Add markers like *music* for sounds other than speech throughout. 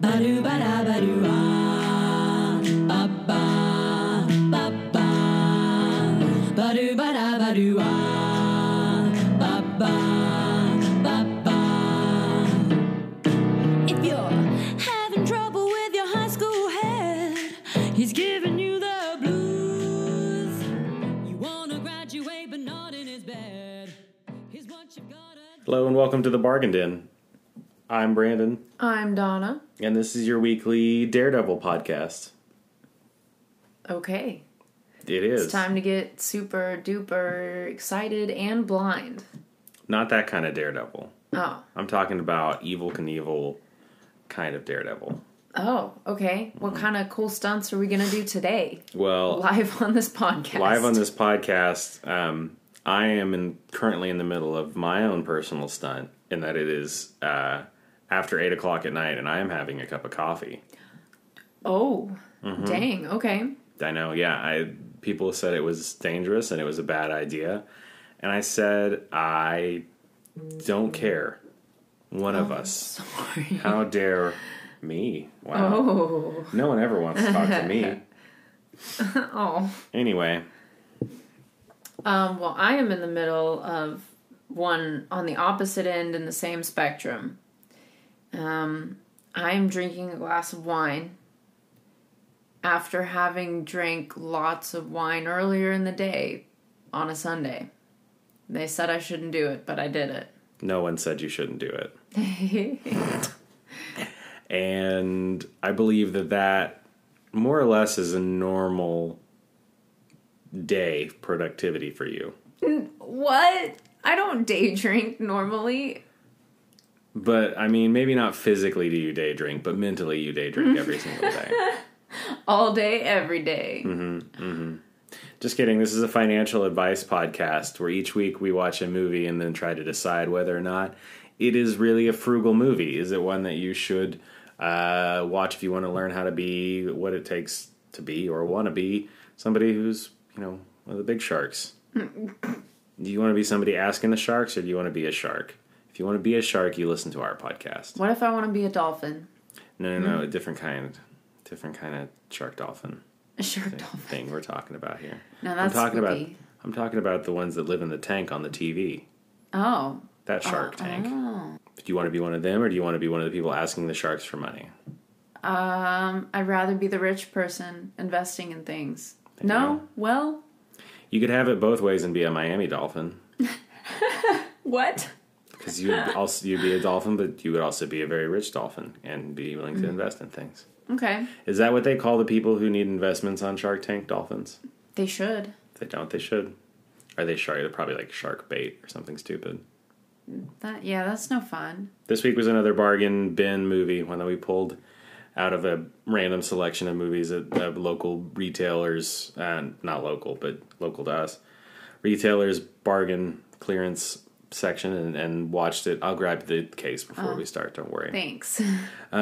Ba-do, ba-da. Ba-ba, ba-ba. Ba-do, ba-da. Ba-ba, ba-ba. If you're having trouble with your high school head, he's giving you the blues. You wanna graduate, but not in his bed. Here's what you've gotta Hello and welcome to the Bargain Den. I'm Brandon, I'm Donna. and this is your weekly Daredevil podcast. Okay. It is It's time to get super duper excited and blind. not that kind of Daredevil. Oh. I'm talking about Evel Knievel kind of Daredevil. Oh, okay. What kind of cool stunts are we going to do today? Well, Live on this podcast. live on this podcast, um, I am in, currently in the middle of my own personal stunt in that it is uh, after eight o'clock at night, and I am having a cup of coffee. Oh, Mm-hmm. dang. Okay. I know, yeah. I people said it was dangerous and it was a bad idea, and I said I don't care. One of us. Sorry. *laughs* How dare me? Wow. Oh. No one ever wants to talk to me. *laughs* Oh. Anyway, Um, well, I am in the middle of one on the opposite end in the same spectrum. Um, I am drinking a glass of wine after having drank lots of wine earlier in the day on a Sunday. They said I shouldn't do it, but I did it. no one said you shouldn't do it. *laughs* And I believe that that more or less is a normal day productivity for you. what? I don't day drink normally. But I mean, maybe not physically do you day drink, but mentally you day drink every *laughs* single day. All day, every day. Mm-hmm, mm-hmm. Just kidding. This is a financial advice podcast where each week we watch a movie and then try to decide whether or not it is really a frugal movie. Is it one that you should uh, watch if you want to learn how to be what it takes to be or want to be somebody who's, you know, one of the big sharks? Mm. do you want to be somebody asking the sharks or do you want to be a shark? If you want to be a shark, you listen to our podcast. What if I want to be a dolphin? No, no, no, a different kind, different kind of shark dolphin A shark thing, dolphin. thing we're talking about here. No, that's I'm talking about. I'm talking about the ones that live in the tank on the TV. Oh. That shark tank. Oh. Do you want to be one of them or do you want to be one of the people asking the sharks for money? Um, I'd rather be the rich person investing in things. you No? go. Well, You could have it both ways and be a Miami dolphin. *laughs* what? Because you'd also you'd be a dolphin, but you would also be a very rich dolphin and be willing Mm-hmm. to invest in things. Okay. Is that what they call the people who need investments on Shark Tank dolphins? They should. If they don't, they should. Are they shark? They're probably like shark bait or something stupid. That yeah, that's no fun. This week was another bargain bin movie, one that we pulled out of a random selection of movies at uh, local retailers, uh, not local, but local to us, retailers bargain clearance section and, and watched it. I'll grab the case before we start. Don't worry. Thanks. *laughs*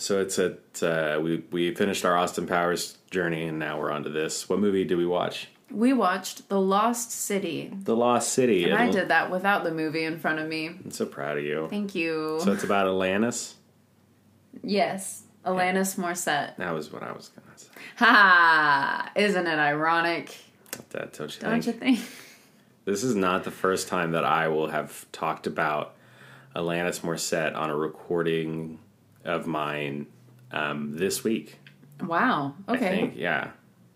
So it's at uh, we we finished our Austin Powers journey and now we're on to this. What movie do we watch? we watched The Lost City. The Lost City. And I did that without the movie in front of me. I'm so proud of you. Thank you. So it's about Atlantis. yes. Alanis Morissette. That was what I was gonna say. Ha! Isn't it ironic? That don't you Don't think? you think? This is not the first time that I will have talked about Alanis Morissette on a recording of mine um, this week. Wow. Okay. I think, yeah.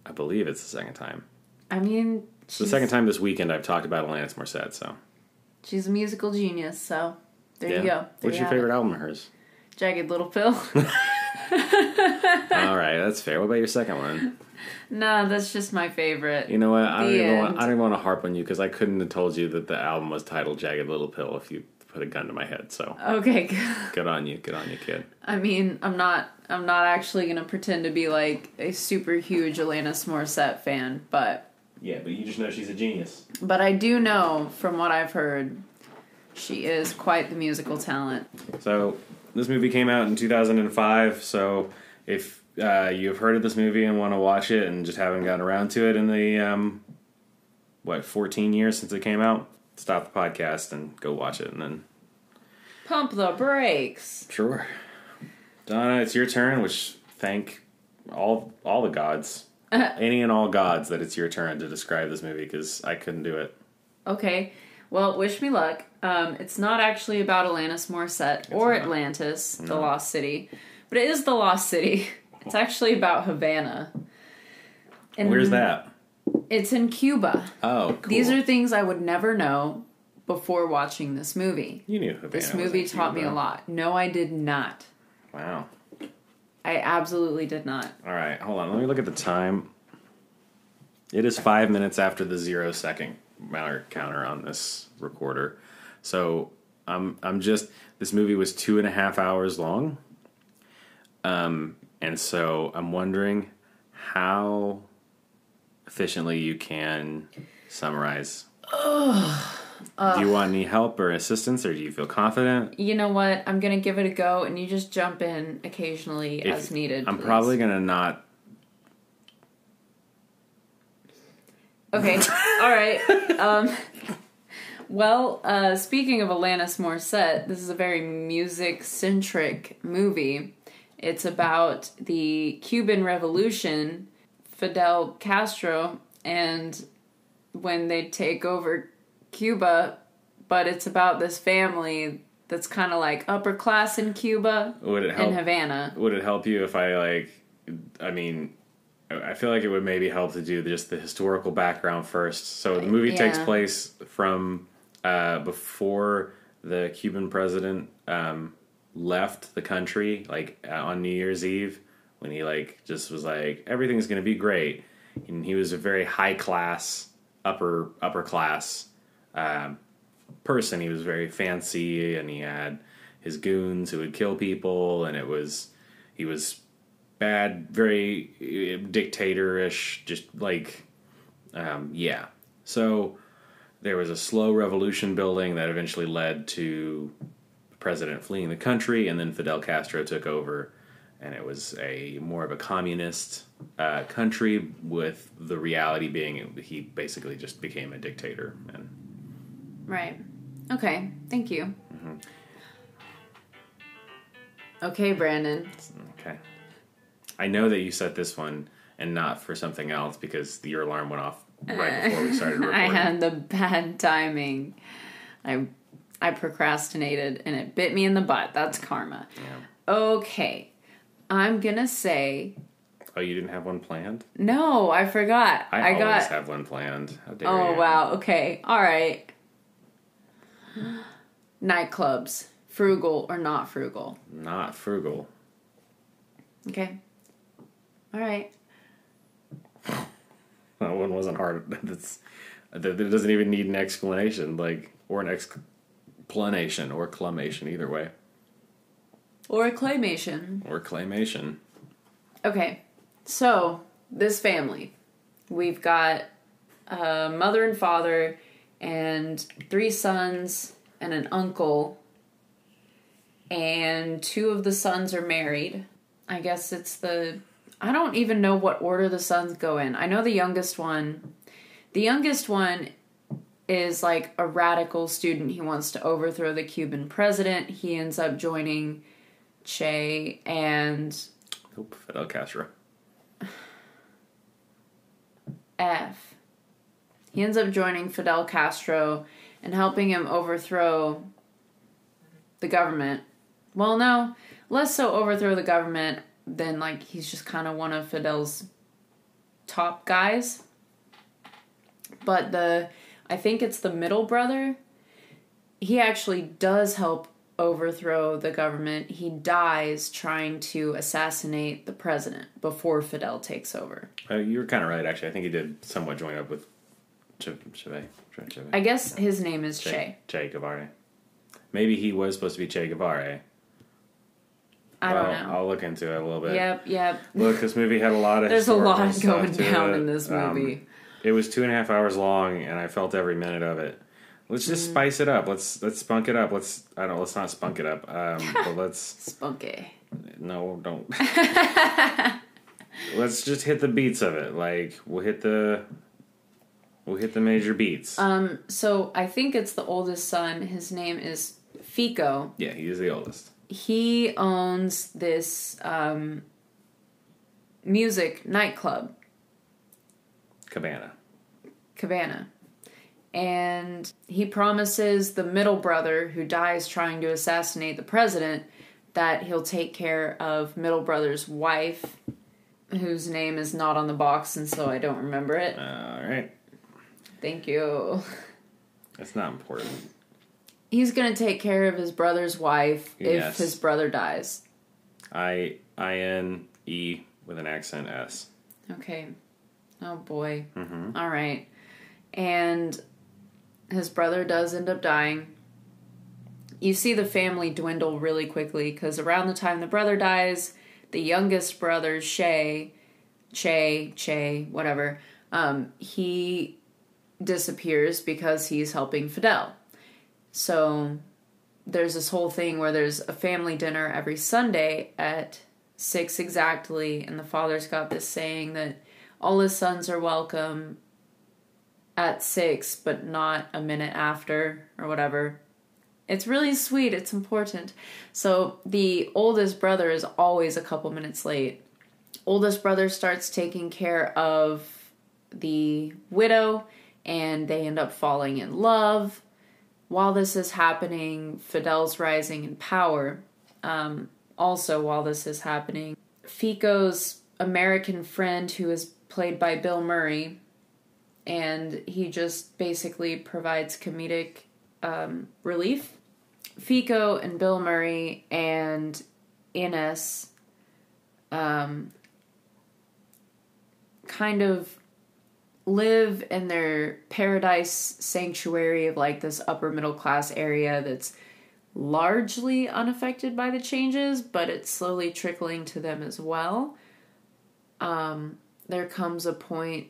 I believe it's the second time. I mean, It's the second time this weekend I've talked about Alanis Morissette, so. she's a musical genius, so there yeah. you go. There What's you your favorite it. album of hers? Jagged Little Pill. *laughs* All right, that's fair. What about your second one? No, that's just my favorite. You know what? I don't, even want. I don't even want to harp on you because I couldn't have told you that the album was titled Jagged Little Pill if you put a gun to my head. So Okay, *laughs* good. good on you. Good on you, kid. I mean, I'm not I'm not actually gonna pretend to be like a super huge Alanis Morissette fan, but Yeah, but you just know she's a genius. but I do know from what I've heard, she is quite the musical talent. So this movie came out in 2005. So if uh, you've heard of this movie and want to watch it and just haven't gotten around to it in the um, what 14 years since it came out, stop the podcast and go watch it, and then Pump the brakes. sure. Donna, it's your turn. Which thank all all the gods, *laughs* any and all gods, that it's your turn to describe this movie because I couldn't do it. Okay. Well, wish me luck. Um, it's not actually about Alanis Morissette or not. Atlantis, the Lost City, but it is the Lost City. *laughs* It's actually about Havana. And Where's that? It's in Cuba. Oh, cool. These are things I would never know before watching this movie. you knew Havana This movie taught me a lot. No, I did not. Wow. I absolutely did not. All right, hold on. Let me look at the time. It is five minutes after the zero second counter on this recorder. So I'm I'm just this movie was two and a half hours long. Um, and so I'm wondering how efficiently you can summarize. do you want any help or assistance, or do you feel confident? You know what? I'm gonna give it a go, and you just jump in occasionally If- as needed. I'm please. probably gonna not. Okay. *laughs* All right. Um, well, uh, speaking of Alanis Morissette, this is a very music centric movie. It's about the Cuban Revolution, Fidel Castro, and when they take over Cuba, but it's about this family that's kind of like upper class in Cuba Would it in help? Havana. would it help you if I like? I mean, I feel like it would maybe help to do just the historical background first. So the movie takes place from uh, before the Cuban president um, left the country, like uh, on New Year's Eve, when he like just was like everything's going to be great, and he was a very high class, upper upper class um, person. He was very fancy, and he had his goons who would kill people, and it was he was bad, very uh, dictatorish, just like um, yeah. So there was a slow revolution building that eventually led to president fleeing the country, and then Fidel Castro took over, and it was a more of a communist uh, country. With the reality being, he basically just became a dictator, and Right. Okay. Thank you. Mm-hmm. Okay, Brandon. Okay. I know that you set this one and not for something else because your alarm went off right before we started recording. *laughs* I had the bad timing. I I procrastinated and it bit me in the butt. That's karma. Yeah. Okay. I'm gonna say Oh, you didn't have one planned? no. I forgot. I, I, always got. have one planned. How dare oh wow. Okay. All right. Nightclubs, frugal or not frugal? Not frugal. Okay. All right. *laughs* That one wasn't hard. *laughs* That's that doesn't even need an explanation, like or an explanation or clamation, either way, Or a claymation. or claymation. Okay, so this family, we've got a mother and father, and three sons and an uncle, and two of the sons are married. I guess it's the. I don't even know what order the sons go in. I know the youngest one. The youngest one is like a radical student. He wants to overthrow the Cuban president. He ends up joining Che and Nope, Fidel Castro. F. He ends up joining Fidel Castro and helping him overthrow the government. Well, no, less so overthrow the government than like he's just kind of one of Fidel's top guys. But the I think it's the middle brother. He actually does help overthrow the government. He dies trying to assassinate the president before Fidel takes over. Uh, you were kind of right, actually. I think he did somewhat join up with Che, Che, Che, che, I guess his name is che, Che. Guevara. Maybe he was supposed to be Che Guevara. I well, don't know. I'll look into it a little bit. Yep, yep. Look, this movie had a lot of. *laughs* There's a lot going down in this Um, movie. It was two and a half hours long, and I felt every minute of it. Let's just Mm. spice it up. Let's let's spunk it up. Let's I don't. Let's not spunk it up. Um, but *laughs* let's Spunky. no, don't. *laughs* let's just hit the beats of it. Like we'll hit the we'll hit the major beats. Um, so I think it's the oldest son. His name is Fico. yeah, he is the oldest. he owns this um, music nightclub, Cabana. Cabana. And he promises the middle brother who dies trying to assassinate the president that he'll take care of middle brother's wife, whose name is not on the box, and so I don't remember it. All right. Thank you. That's not important. He's gonna take care of his brother's wife Yes. if his brother dies. I I N E with an accent S. Okay. Oh boy. Mm-hmm. All right. And his brother does end up dying. You see the family dwindle really quickly because around the time the brother dies, the youngest brother, Shay, Che, Che, whatever, um, he disappears because he's helping Fidel. So there's this whole thing where there's a family dinner every Sunday at six exactly, and the father's got this saying that all his sons are welcome at six, but not a minute after or whatever. It's really sweet, it's important. So the oldest brother is always a couple minutes late. Oldest brother starts taking care of the widow, and they end up falling in love. While this is happening, Fidel's rising in power. Um, also, while this is happening, Fico's American friend, who is played by Bill Murray, and he just basically provides comedic um, relief. Fico and Bill Murray and Ines um, kind of live in their paradise sanctuary of like this upper middle class area that's largely unaffected by the changes, but it's slowly trickling to them as well. Um, there comes a point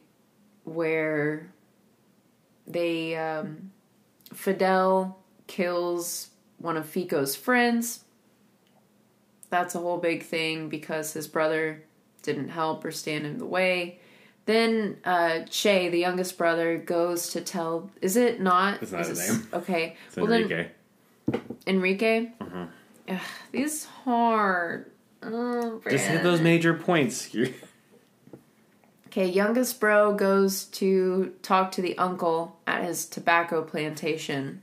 where they um, Fidel kills one of Fico's friends. That's a whole big thing because his brother didn't help or stand in the way. Then uh, Che, the youngest brother, goes to tell. Is it not? It's not is his name. Okay. It's well then, Enrique. Enrique. Ugh, these hard. Oh, Just hit those major points. *laughs* Okay, youngest bro goes to talk to the uncle at his tobacco plantation,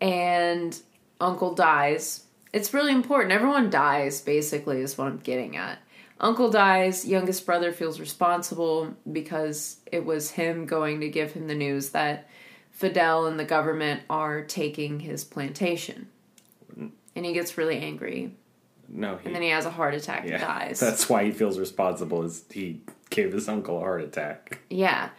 and uncle dies. It's really important. Everyone dies, basically, is what I'm getting at. Uncle dies, youngest brother feels responsible because it was him going to give him the news that Fidel and the government are taking his plantation. And he gets really angry, No, he, and then he has a heart attack yeah, and dies. *laughs* That's why he feels responsible. Is he gave his uncle a heart attack? Yeah.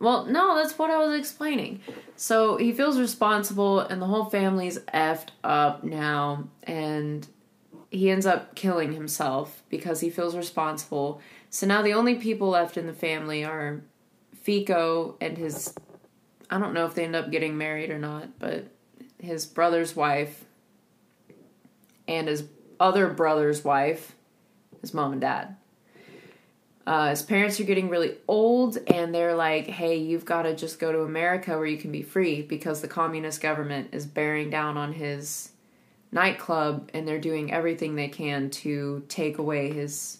Well, no, that's what I was explaining. So he feels responsible, and the whole family's effed up now, and he ends up killing himself because he feels responsible. So now the only people left in the family are Fico and his. I don't know if they end up getting married or not, but his brother's wife and his other brother's wife, his mom and dad. Uh, his parents are getting really old, and they're like, hey, you've got to just go to America where you can be free because the communist government is bearing down on his nightclub, and they're doing everything they can to take away his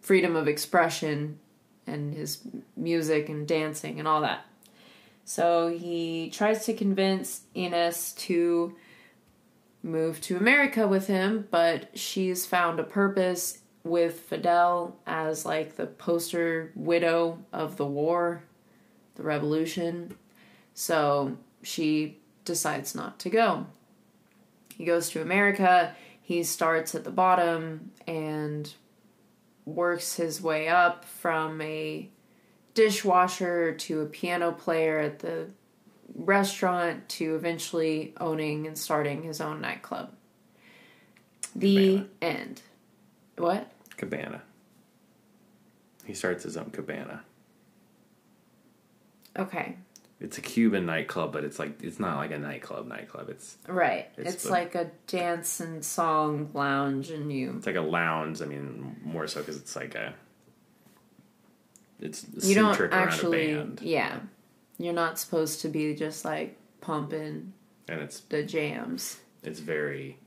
freedom of expression and his music and dancing and all that. So he tries to convince Ines to move to America with him, but she's found a purpose with Fidel as like the poster widow of the war, the revolution. So she decides not to go. He goes to America. He starts at the bottom and works his way up from a dishwasher to a piano player at the restaurant to eventually owning and starting his own nightclub. The end. What? Cabana. He starts his own cabana. Okay. It's a Cuban nightclub, but it's like it's not like a nightclub. Nightclub. It's Right. It's It's, like a dance and song lounge, and you it's like a lounge. I mean, more so because it's like a. It's you don't actually yeah. You're not supposed to be just like pumping and it's the jams. it's very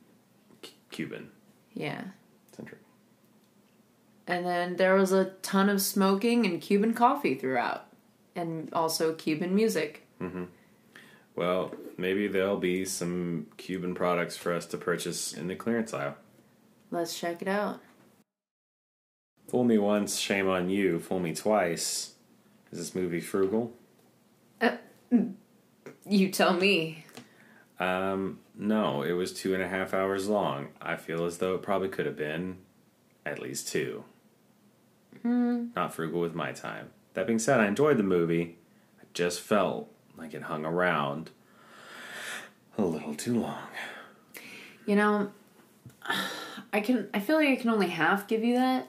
Cuban Yeah. And then there was a ton of smoking and Cuban coffee throughout, and also Cuban music. Well, maybe there'll be some Cuban products for us to purchase in the clearance aisle. Let's check it out. Fool me once, shame on you. Fool me twice. Is this movie frugal? You tell me. Um, no, it was two and a half hours long. I feel as though it probably could have been at least two. Mm-hmm. Not frugal with my time. That being said, I enjoyed the movie. I just felt like it hung around a little too long. You know, I can. I feel like I can only half give you that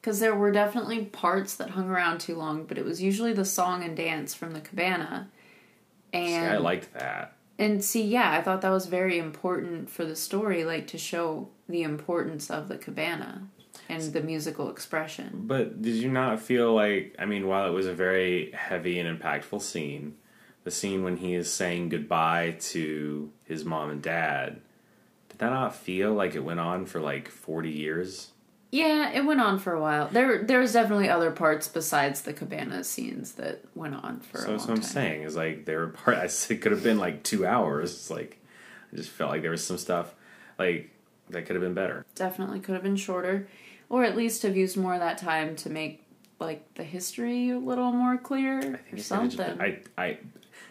because there were definitely parts that hung around too long, but it was usually the song and dance from the cabana. And See, I liked that. and see, yeah, I thought that was very important for the story, like to show the importance of the cabana and the musical expression. But did you not feel like, I mean, while it was a very heavy and impactful scene, the scene when he is saying goodbye to his mom and dad, did that not feel like it went on for like 40 years? Yeah, it went on for a while. There, there was definitely other parts besides the cabana scenes that went on for So a long that's what I'm time. saying is like there were parts. *laughs* It could have been like two hours. It's like I just felt like there was some stuff like that could have been better. Definitely could have been shorter, or at least have used more of that time to make like the history a little more clear I or think it could have something. been, I I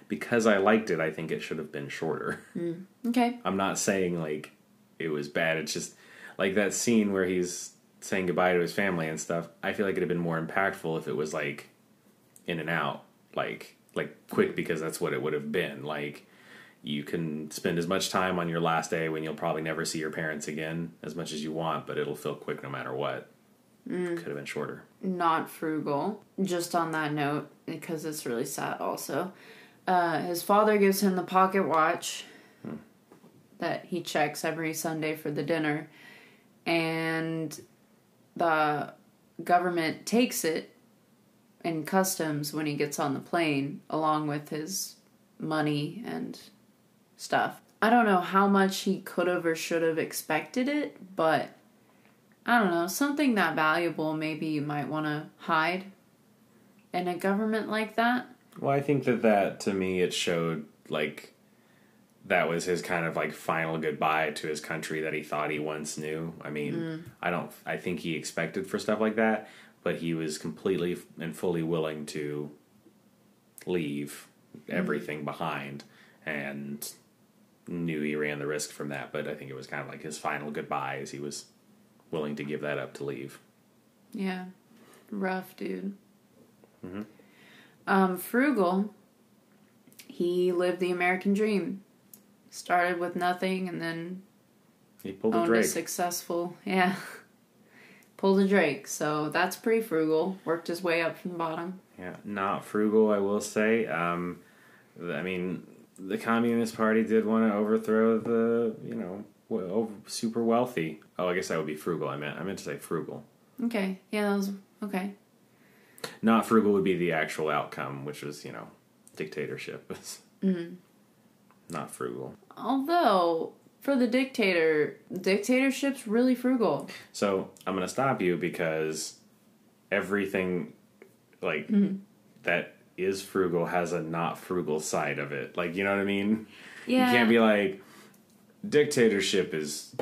because I liked it. I think it should have been shorter. *laughs* Mm. okay, I'm not saying like it was bad. It's just like that scene where he's saying goodbye to his family and stuff. I feel like it'd have been more impactful if it was like in and out, like like quick because that's what it would have been. Like you can spend as much time on your last day when you'll probably never see your parents again as much as you want, but it'll feel quick no matter what. Could have been shorter. not frugal. Just on that note, because it's really sad. Also, uh, his father gives him the pocket watch that he checks every Sunday for the dinner, and the government takes it in customs when he gets on the plane, along with his money and stuff. I don't know how much he could have or should have expected it, but I don't know, something that valuable maybe you might want to hide in a government like that. Well, I think that that to me it showed like that was his kind of like final goodbye to his country that he thought he once knew. I mean, mm. I don't I think he expected for stuff like that, but he was completely and fully willing to leave everything behind and knew he ran the risk from that, but I think it was kind of like his final goodbye as he was willing to give that up to leave. Yeah. Rough, dude. Um, Frugal, he lived the American dream. Started with nothing and then He pulled a owned a Drake. successful, yeah. *laughs* Pulled a Drake, so that's pretty frugal. Worked his way up from the bottom. Yeah, not frugal, I will say. Um, I mean, the Communist Party did want to overthrow the, you know, super wealthy. Oh, I guess that would be frugal. I meant I meant to say frugal. Okay, yeah, that was okay. Not frugal would be the actual outcome, which was you know, dictatorship. *laughs* mm Not frugal. Although for the dictator, dictatorship's really frugal. So I'm gonna stop you because everything, like that is frugal, has a not frugal side of it. Like you know what I mean? Yeah. You can't be like dictatorship is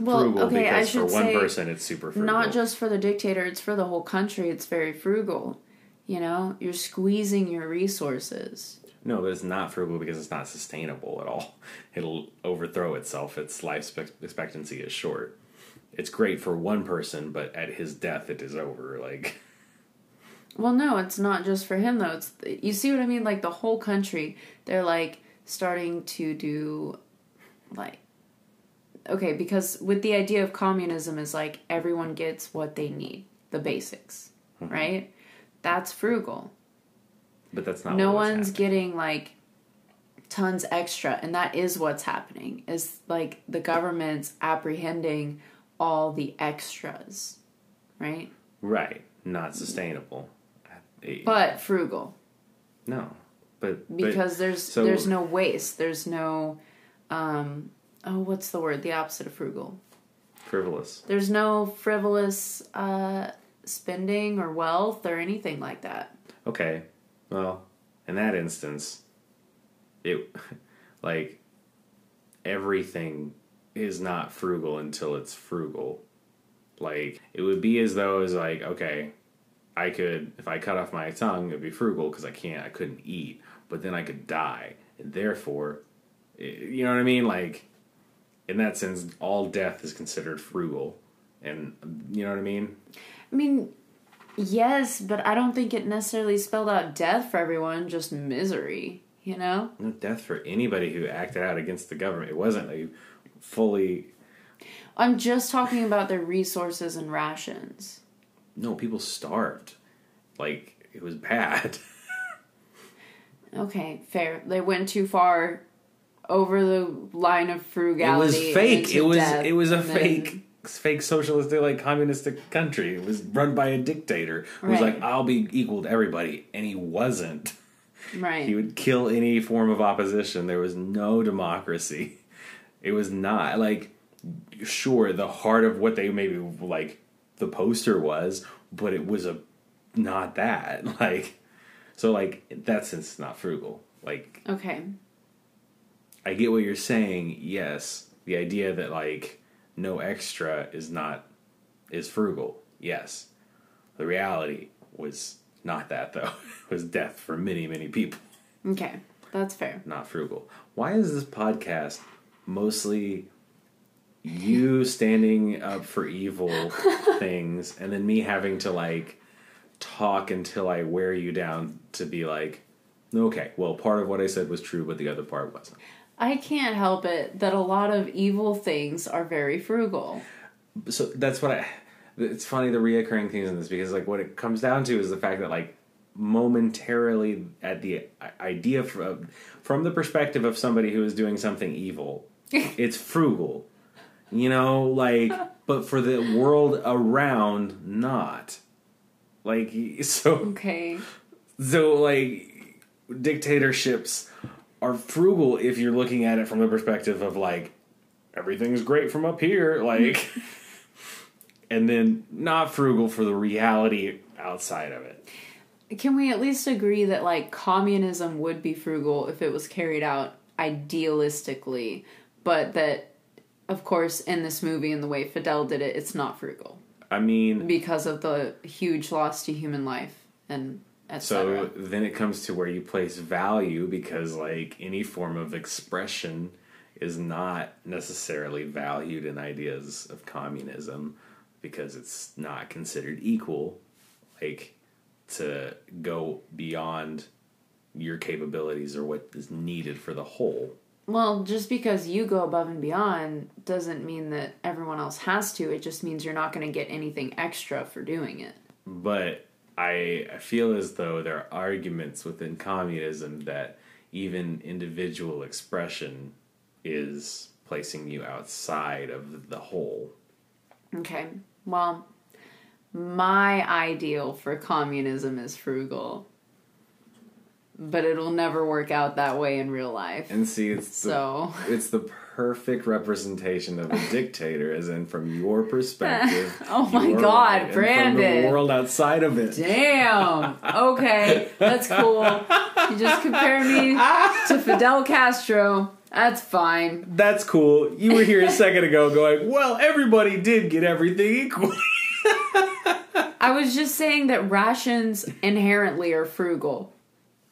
well, frugal okay, I because for one person it's super frugal. not just for the dictator, it's for the whole country. It's very frugal. You know, you're squeezing your resources. no, but it's not frugal because it's not sustainable at all. *laughs* It'll overthrow itself. Its life expectancy is short. It's great for one person, but at his death, it is over. Like *laughs* Well, no, it's not just for him though. It's you see what I mean? Like the whole country, they're like starting to do like okay, because with the idea of communism is like everyone gets what they need, the basics, mm-hmm. right? That's frugal. But that's not. no one's happening. getting like tons extra and that is what's happening is like the government's apprehending all the extras right right. Not sustainable. But frugal no, but but- because there's so- there's no waste there's no um oh, what's the word? The opposite of frugal. Frivolous. There's no frivolous uh, spending or wealth or anything like that. Okay. Well, in that instance, it *laughs* like everything is not frugal until it's frugal. Like it would be as though it's like, okay, I could if I cut off my tongue, it'd be frugal because I can't, I couldn't eat, but then I could die, and therefore, i- you know what I mean? Like in that sense, all death is considered frugal, and you know what I mean? I mean, yes, but I don't think it necessarily spelled out death for everyone, just misery, you know? No death for anybody who acted out against the government. It wasn't a fully I'm just talking about their resources and rations. No people starved. Like it was bad. *laughs* Okay, fair. They went too far over the line of frugality. it was fake. It was death, it was a and then- fake fake socialistic like communistic country. It was run by a dictator who was like I'll be equal to everybody and he wasn't. Right. He would kill any form of opposition. There was no democracy. It was not like sure the heart of what they maybe like the poster was, but it was a not that. *laughs* Like so like that sense it's not frugal. Like okay. I get what you're saying, yes. The idea that like no extra is not is frugal, yes. The reality was not that though. *laughs* It was death for many, many people. Okay. That's fair. not frugal. Why is this podcast mostly you standing up for evil *laughs* things and then me having to like talk until I wear you down to be like, okay, well, part of what I said was true, but the other part wasn't. I can't help it that a lot of evil things are very frugal. So that's what I. It's funny the reoccurring things in this because like what it comes down to is the fact that like momentarily at the idea from uh, from the perspective of somebody who is doing something evil, *laughs* it's frugal, you know, like *laughs* but for the world around, not like *laughs* so Okay. so like dictatorships are frugal if you're looking at it from the perspective of like everything's great from up here like *laughs* and then not frugal for the reality outside of it Can we at least agree that like communism would be frugal if it was carried out idealistically, but that of course in this movie and the way Fidel did it, it's not frugal. I mean because of the huge loss to human life and so then it comes to where you place value because like any form of expression is not necessarily valued in ideas of communism because it's not considered equal like to go beyond your capabilities or what is needed for the whole Well, just because you go above and beyond doesn't mean that everyone else has to. It just means you're not going to get anything extra for doing it. but I, I feel as though there are arguments within communism that even individual expression is placing you outside of the whole. Okay. Well, my ideal for communism is frugal. But it'll never work out that way in real life. And see, it's the, So, *laughs* it's the perfect representation of a dictator, as in from your perspective. *laughs* Oh my God, right, Brandon. the world outside of it. damn. Okay, that's cool. You just compare me to *laughs* Fidel Castro. That's fine. That's cool. You were here a second ago going, well, everybody did get everything equal. I was just saying that rations inherently are frugal.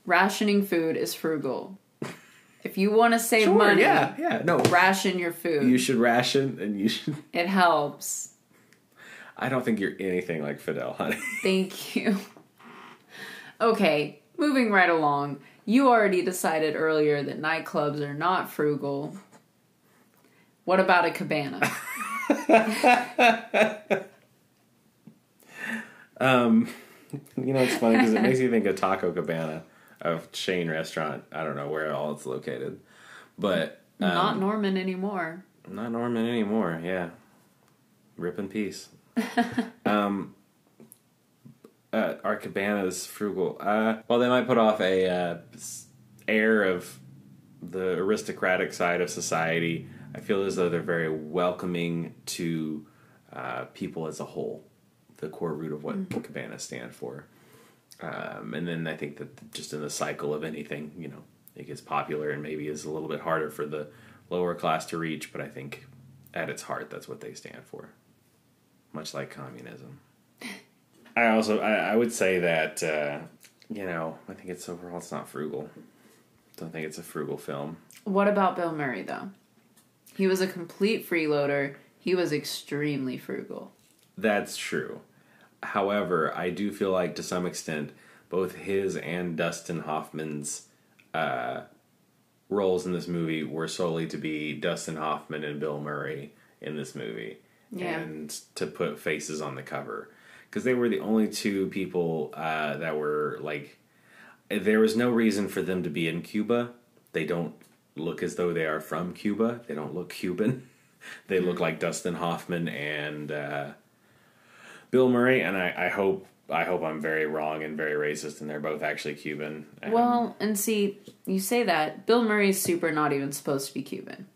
Rationing food is frugal. If you want to save Sure, money, yeah, yeah. No, ration your food. you should ration and you should. *laughs* it helps. I don't think you're anything like Fidel, honey. *laughs* Thank you. Okay, moving right along. You already decided earlier that nightclubs are not frugal. What about a cabana? *laughs* Um, you know, it's funny because it makes you think of Taco Cabana, a chain restaurant. I don't know where all it's located, but um, not Norman anymore. not Norman anymore. Yeah, rip in peace. *laughs* um, uh, our cabanas frugal. Uh, well, they might put off a uh, air of the aristocratic side of society. I feel as though they're very welcoming to uh, people as a whole. The core root of what Cabana stand for, um, and then I think that just in the cycle of anything, you know, it gets popular and maybe is a little bit harder for the lower class to reach. But I think at its heart, that's what they stand for, much like communism. *laughs* I also I, I would say that uh, you know I think it's overall it's not frugal. Don't think it's a frugal film. What about Bill Murray though? He was a complete freeloader. He was extremely frugal. That's true. However, I do feel like to some extent both his and Dustin Hoffman's uh, roles in this movie were solely to be Dustin Hoffman and Bill Murray in this movie, Yeah. and to put faces on the cover because they were the only two people uh, that were like. There was no reason for them to be in Cuba. They don't look as though they are from Cuba. They don't look Cuban. *laughs* They look like Dustin Hoffman and. Uh, Bill Murray, and I, I hope I hope I'm very wrong and very racist, and they're both actually Cuban. And Well, and see, you say that Bill Murray's super not even supposed to be Cuban.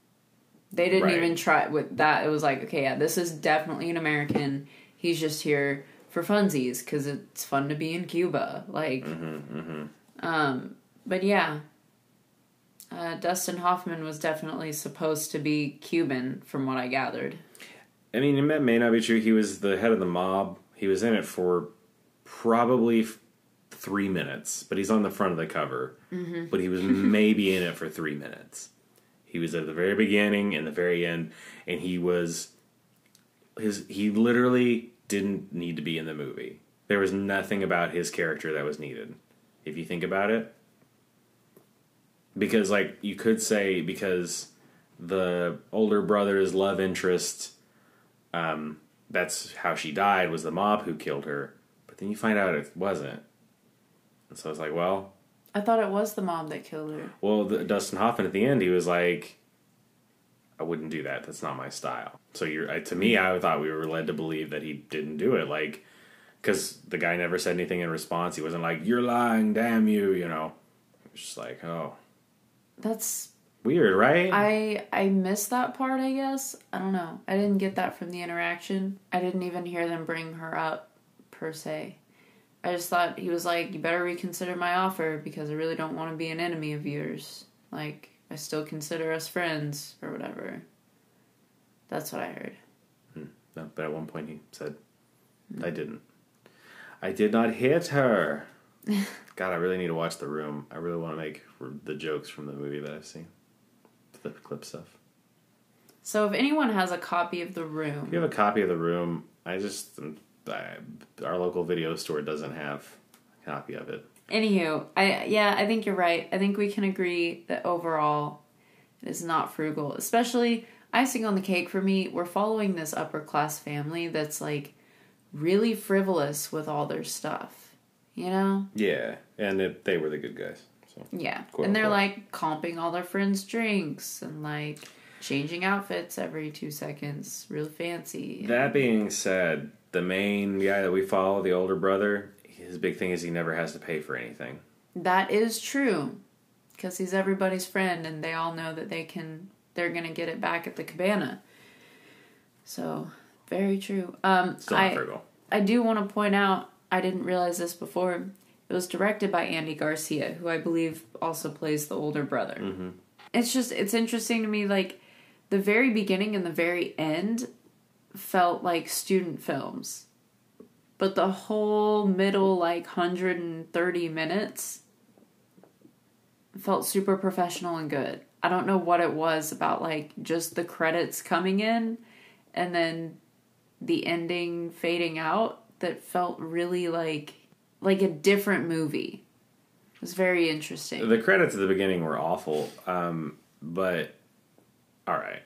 They didn't Right. even try with that. It was like, okay, yeah, this is definitely an American. He's just here for funsies because it's fun to be in Cuba. Like, um, but yeah, uh, Dustin Hoffman was definitely supposed to be Cuban, from what I gathered. I mean, it may- may not be true. He was the head of the mob. He was in it for probably f- three minutes, but he's on the front of the cover. Mm-hmm. But he was *laughs* maybe in it for three minutes. He was at the very beginning and the very end, and he was his. He literally didn't need to be in the movie. There was nothing about his character that was needed. If you think about it, because like you could say because the older brother's love interest um, that's how she died was the mob who killed her. But then you find out it wasn't. And so I was like well I thought it was the mom that killed her. well the, dustin hoffman at the end he was like i wouldn't do that. That's not my style. So you're I, to me i thought we were led to believe that he didn't do it. Like because the guy never said anything in response. He wasn't like you're lying damn you you know? It was just like oh. That's weird right I I missed that part, I guess. I don't know. I didn't get that from the interaction. I didn't even hear them bring her up per se. I just thought he was like, "You better reconsider my offer because I really don't want to be an enemy of yours. Like, I still consider us friends or whatever." That's what I heard. Hmm. No, but at one point he said, hmm. I didn't. I did not hit her. *laughs* God, I really need to watch The Room. I really want to make the jokes from the movie that I've seen. The clip stuff. So, if anyone has a copy of The If Room, you have a copy of The Room, I just. I, our local video store doesn't have a copy of it. Anywho, I yeah, I think you're right. I think we can agree that overall it is not frugal. Especially icing on the cake for me, we're following this upper class family that's like really frivolous with all their stuff. You know? Yeah, and it, they were the good guys. So Yeah. And they're like comping all their friends' drinks and like changing outfits every two seconds, real fancy. That being said, the main guy that we follow, the older brother, his big thing is he never has to pay for anything. That is true. Because he's everybody's friend and they all know that they can they're gonna get it back at the cabana. So very true. Um Still I. I do want to point out I didn't realize this before. It was directed by Andy Garcia, who I believe also plays the older brother. Mm-hmm. It's just it's interesting to me like the very beginning and the very end felt like student films. But the whole middle like 130 minutes felt super professional and good. I don't know what it was about like just the credits coming in and then the ending fading out that felt really like like a different movie. It was very interesting. The credits at the beginning were awful, um, but all right,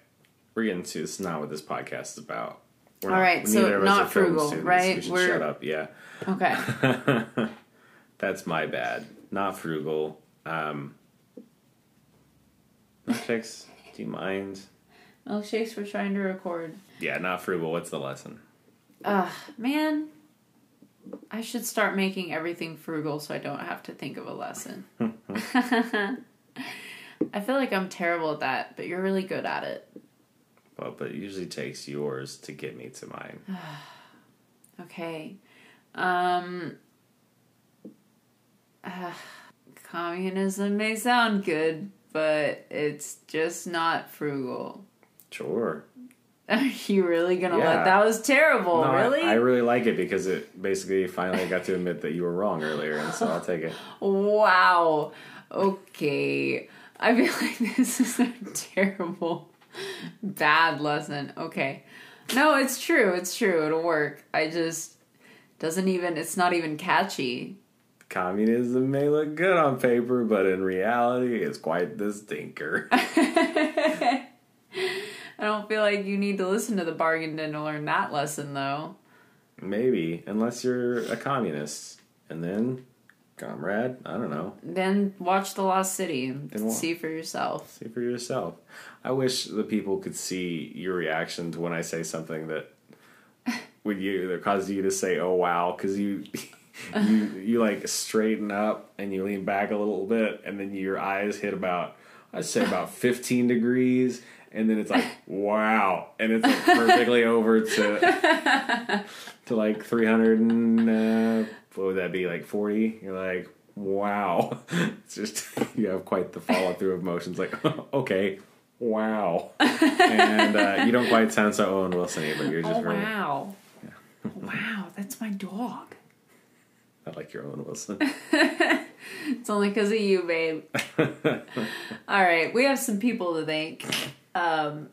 we're getting to this. Is not what this podcast is about. We're All right, so neither of us not frugal, students. right? We should We're- shut up. Yeah, Okay. *laughs* that's my bad. Not frugal. Um, milkshakes. Do you mind? Milkshakes. We're trying to record. Yeah, not frugal. What's the lesson? Ugh, man. I should start making everything frugal so I don't have to think of a lesson. *laughs* I feel like I'm terrible at that, but you're really good at it. well, but it usually takes yours to get me to mine. *sighs* Okay. Um uh, communism may sound good, but it's just not frugal. Sure. Are *laughs* you really gonna Yeah. let that was terrible, No, I- really? I, really like it because it basically finally got to admit that you were wrong earlier, and so I'll take it. *laughs* Wow. Okay. I feel *laughs* like this is a terrible, bad lesson. Okay. No, it's true. It's true. It'll work. I just doesn't even. It's not even catchy. Communism may look good on paper, but in reality, it's quite the stinker. I don't feel like you need to listen to the Bargain Den to learn that lesson, though. Maybe, unless you're a communist. And then, comrade, I don't know. Then watch The Lost City and see for yourself. See for yourself. I wish the people could see your reaction to when I say something that *laughs* would you that causes you to say "oh wow" because you *laughs* you you like straighten up and you lean back a little bit, and then your eyes hit about I'd say about *laughs* fifteen degrees, and then it's like wow, and it's like perfectly *laughs* over to to like three hundred and uh, what would that be like forty? You're like wow, *laughs* it's just *laughs* you have quite the follow through of emotions. Like okay. Wow, and uh, you don't quite sound so Owen Wilson, but you're just Oh very. wow! wow, that's my dog. I like your Owen Wilson. It's only because of you, babe. All right, we have some people to thank. Um,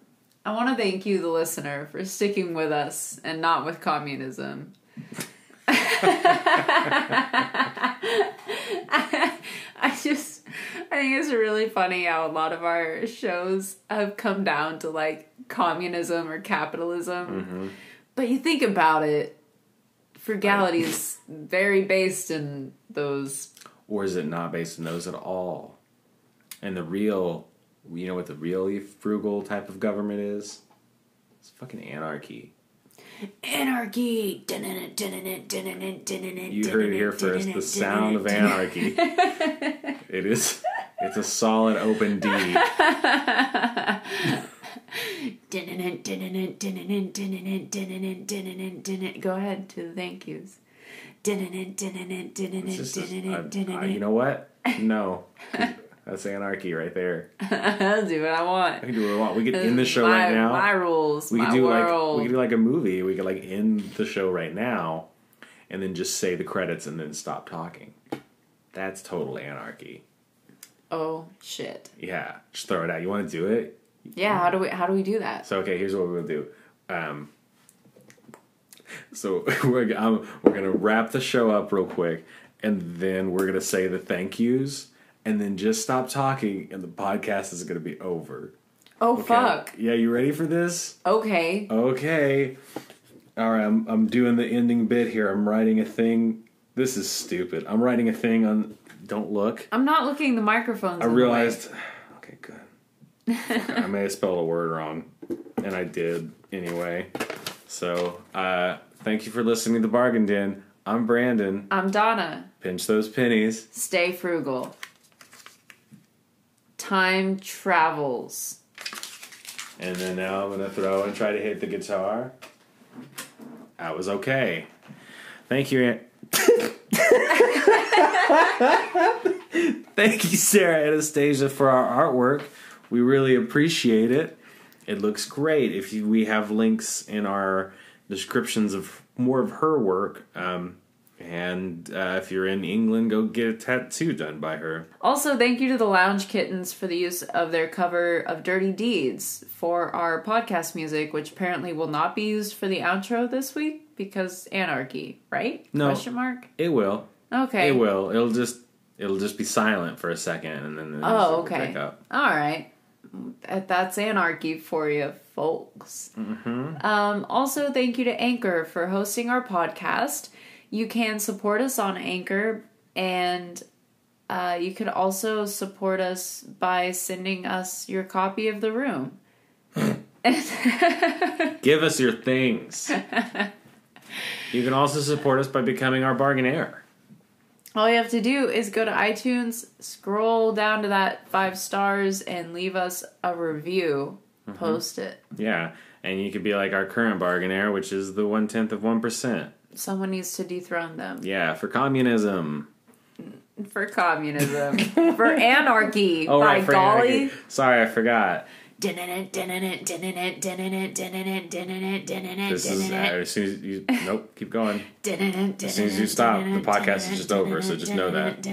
I want to thank you, the listener, for sticking with us and not with communism. *laughs* I just, I think it's really funny how a lot of our shows have come down to like communism or capitalism. But you think about it, frugality is very based in those or is it not based in those at all? And the real, you know what the really frugal type of government is? It's fucking anarchy. anarchy. You heard it here first. The sound of anarchy. *laughs* it is. It's a solid open D. *laughs* Go ahead to the thank yous. It's just a- I- I- you know what? No, *laughs* that's anarchy right there. *laughs* I'll do what I want. We can do what we want. We could end the show my, right now. My rules. we could do world. like we could do like a movie. We could like end the show right now, and then just say the credits and then stop talking. That's total anarchy. oh shit. Yeah, just throw it out. You want to do it? Yeah. How do we? How do we do that? So okay, here's what we'll do. Um, so *laughs* we're um, we're gonna wrap the show up real quick, and then we're gonna say the thank yous, and then just stop talking, and the podcast is gonna be over. Oh Okay? fuck. Yeah, you ready for this? Okay. Okay. All right, I'm I'm doing the ending bit here. I'm writing a thing. This is stupid. I'm writing a thing on. Don't look. I'm not looking. The microphone's. I in the way. realized. *sighs* Okay, good. I may have spelled a word wrong, and I did anyway. So, uh, thank you for listening to the Bargain Den. I'm Brandon. I'm Donna. Pinch those pennies. Stay frugal. Time travels. And then now I'm gonna throw and try to hit the guitar. That was okay. Thank you. Aunt- *laughs* Thank you, Sara Anastasia, for our artwork. We really appreciate it. It looks great. If you, we have links in our descriptions of more of her work, um, and uh, if you're in England, go get a tattoo done by her. Also, thank you to the Lounge Kittens for the use of their cover of Dirty Deeds for our podcast music, which apparently will not be used for the outro this week because anarchy, right? No. Question mark. It will. Okay. It will. It'll just it'll just be silent for a second, and then Oh, okay. pick up. All right. That's anarchy for you, folks. Um, also, thank you to Anchor for hosting our podcast. You can support us on Anchor, and uh, you can also support us by sending us your copy of The Room. *laughs* Give us your things. you can also support us by becoming our bargainaire. All you have to do is go to iTunes, scroll down to that five stars, and leave us a review. post it. Yeah, and you could be like our current bargainaire, which is the one tenth of one percent. Someone needs to dethrone them Yeah, for communism. for communism, *laughs* for anarchy. Oh, by right, for golly. anarchy. Sorry, I forgot. This This is uh, as soon as you. Nope, keep going. As soon as you stop, the podcast is just over, so just know that.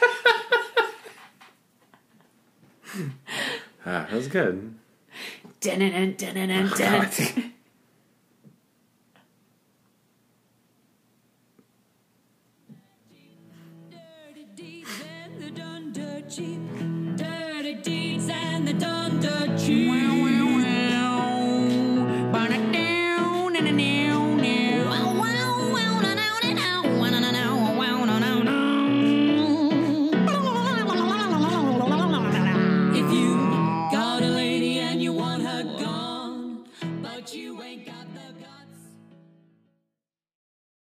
*laughs* Ah, that was good. God. *laughs* Dirty deeds and the done dirt cheap. Dirty deeds and the done dirt cheap.